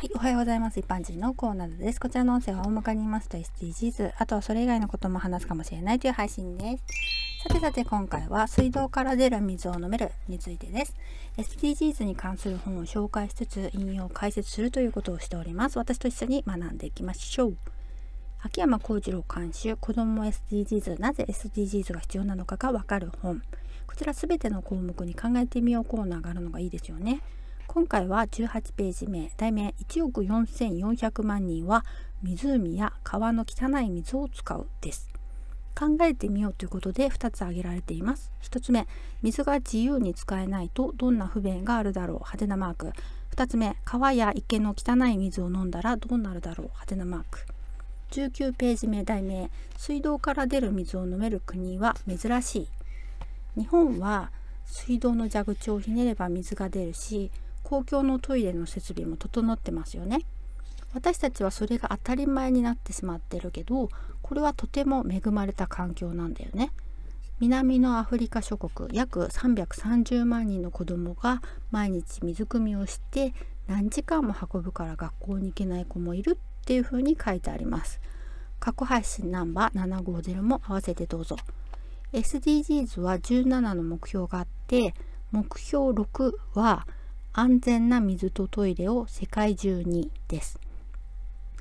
はい、おはようございます。一般人のコーナーです。こちらの音声は大まかに言いますと SDGs、あとはそれ以外のことも話すかもしれないという配信です。さてさて今回は水道から出る水を飲めるについてです。SDGs に関する本を紹介しつつ引用解説するということをしております。私と一緒に学んでいきましょう。秋山幸次郎監修子ども SDGs なぜ SDGs が必要なのかがわかる本こちらすべての項目に考えてみようコーナーがあるのがいいですよね今回は18ページ目。題名1億4400万人は湖や川の汚い水を使うです。考えてみようということで2つ挙げられています。1つ目水が自由に使えないとどんな不便があるだろう。派手なマーク2つ目川や池の汚い水を飲んだらどうなるだろう。派手なマーク19ページ目題名水道から出る水を飲める国は珍しい。日本は水道の蛇口をひねれば水が出るし公共のトイレの設備も整ってますよね。私たちはそれが当たり前になってしまってるけどこれはとても恵まれた環境なんだよね。南のアフリカ諸国約330万人の子どもが毎日水汲みをして何時間も運ぶから学校に行けない子もいるっていうふうに書いてあります。過去配信ナンバー750も合わせてどうぞ。SDGs は17の目標があって目標6は安全な水とトイレを世界中にです。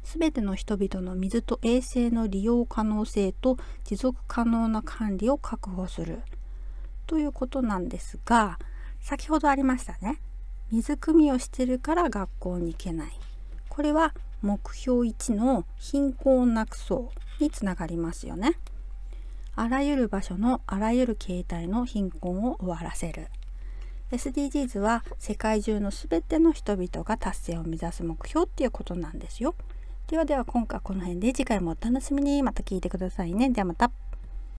すべての人々の水と衛生の利用可能性と持続可能な管理を確保する。ということなんですが先ほどありましたね。水汲みをしてるから学校に行けない。これは目標1の貧困をなくそうにつながりますよね。あらゆる場所のあらゆる形態の貧困を終わらせる。SDGs は世界中の全ての人々が達成を目指す目標っていうことなんですよ。ではでは今回はこの辺で次回もお楽しみにまた聞いてくださいね。ではまた。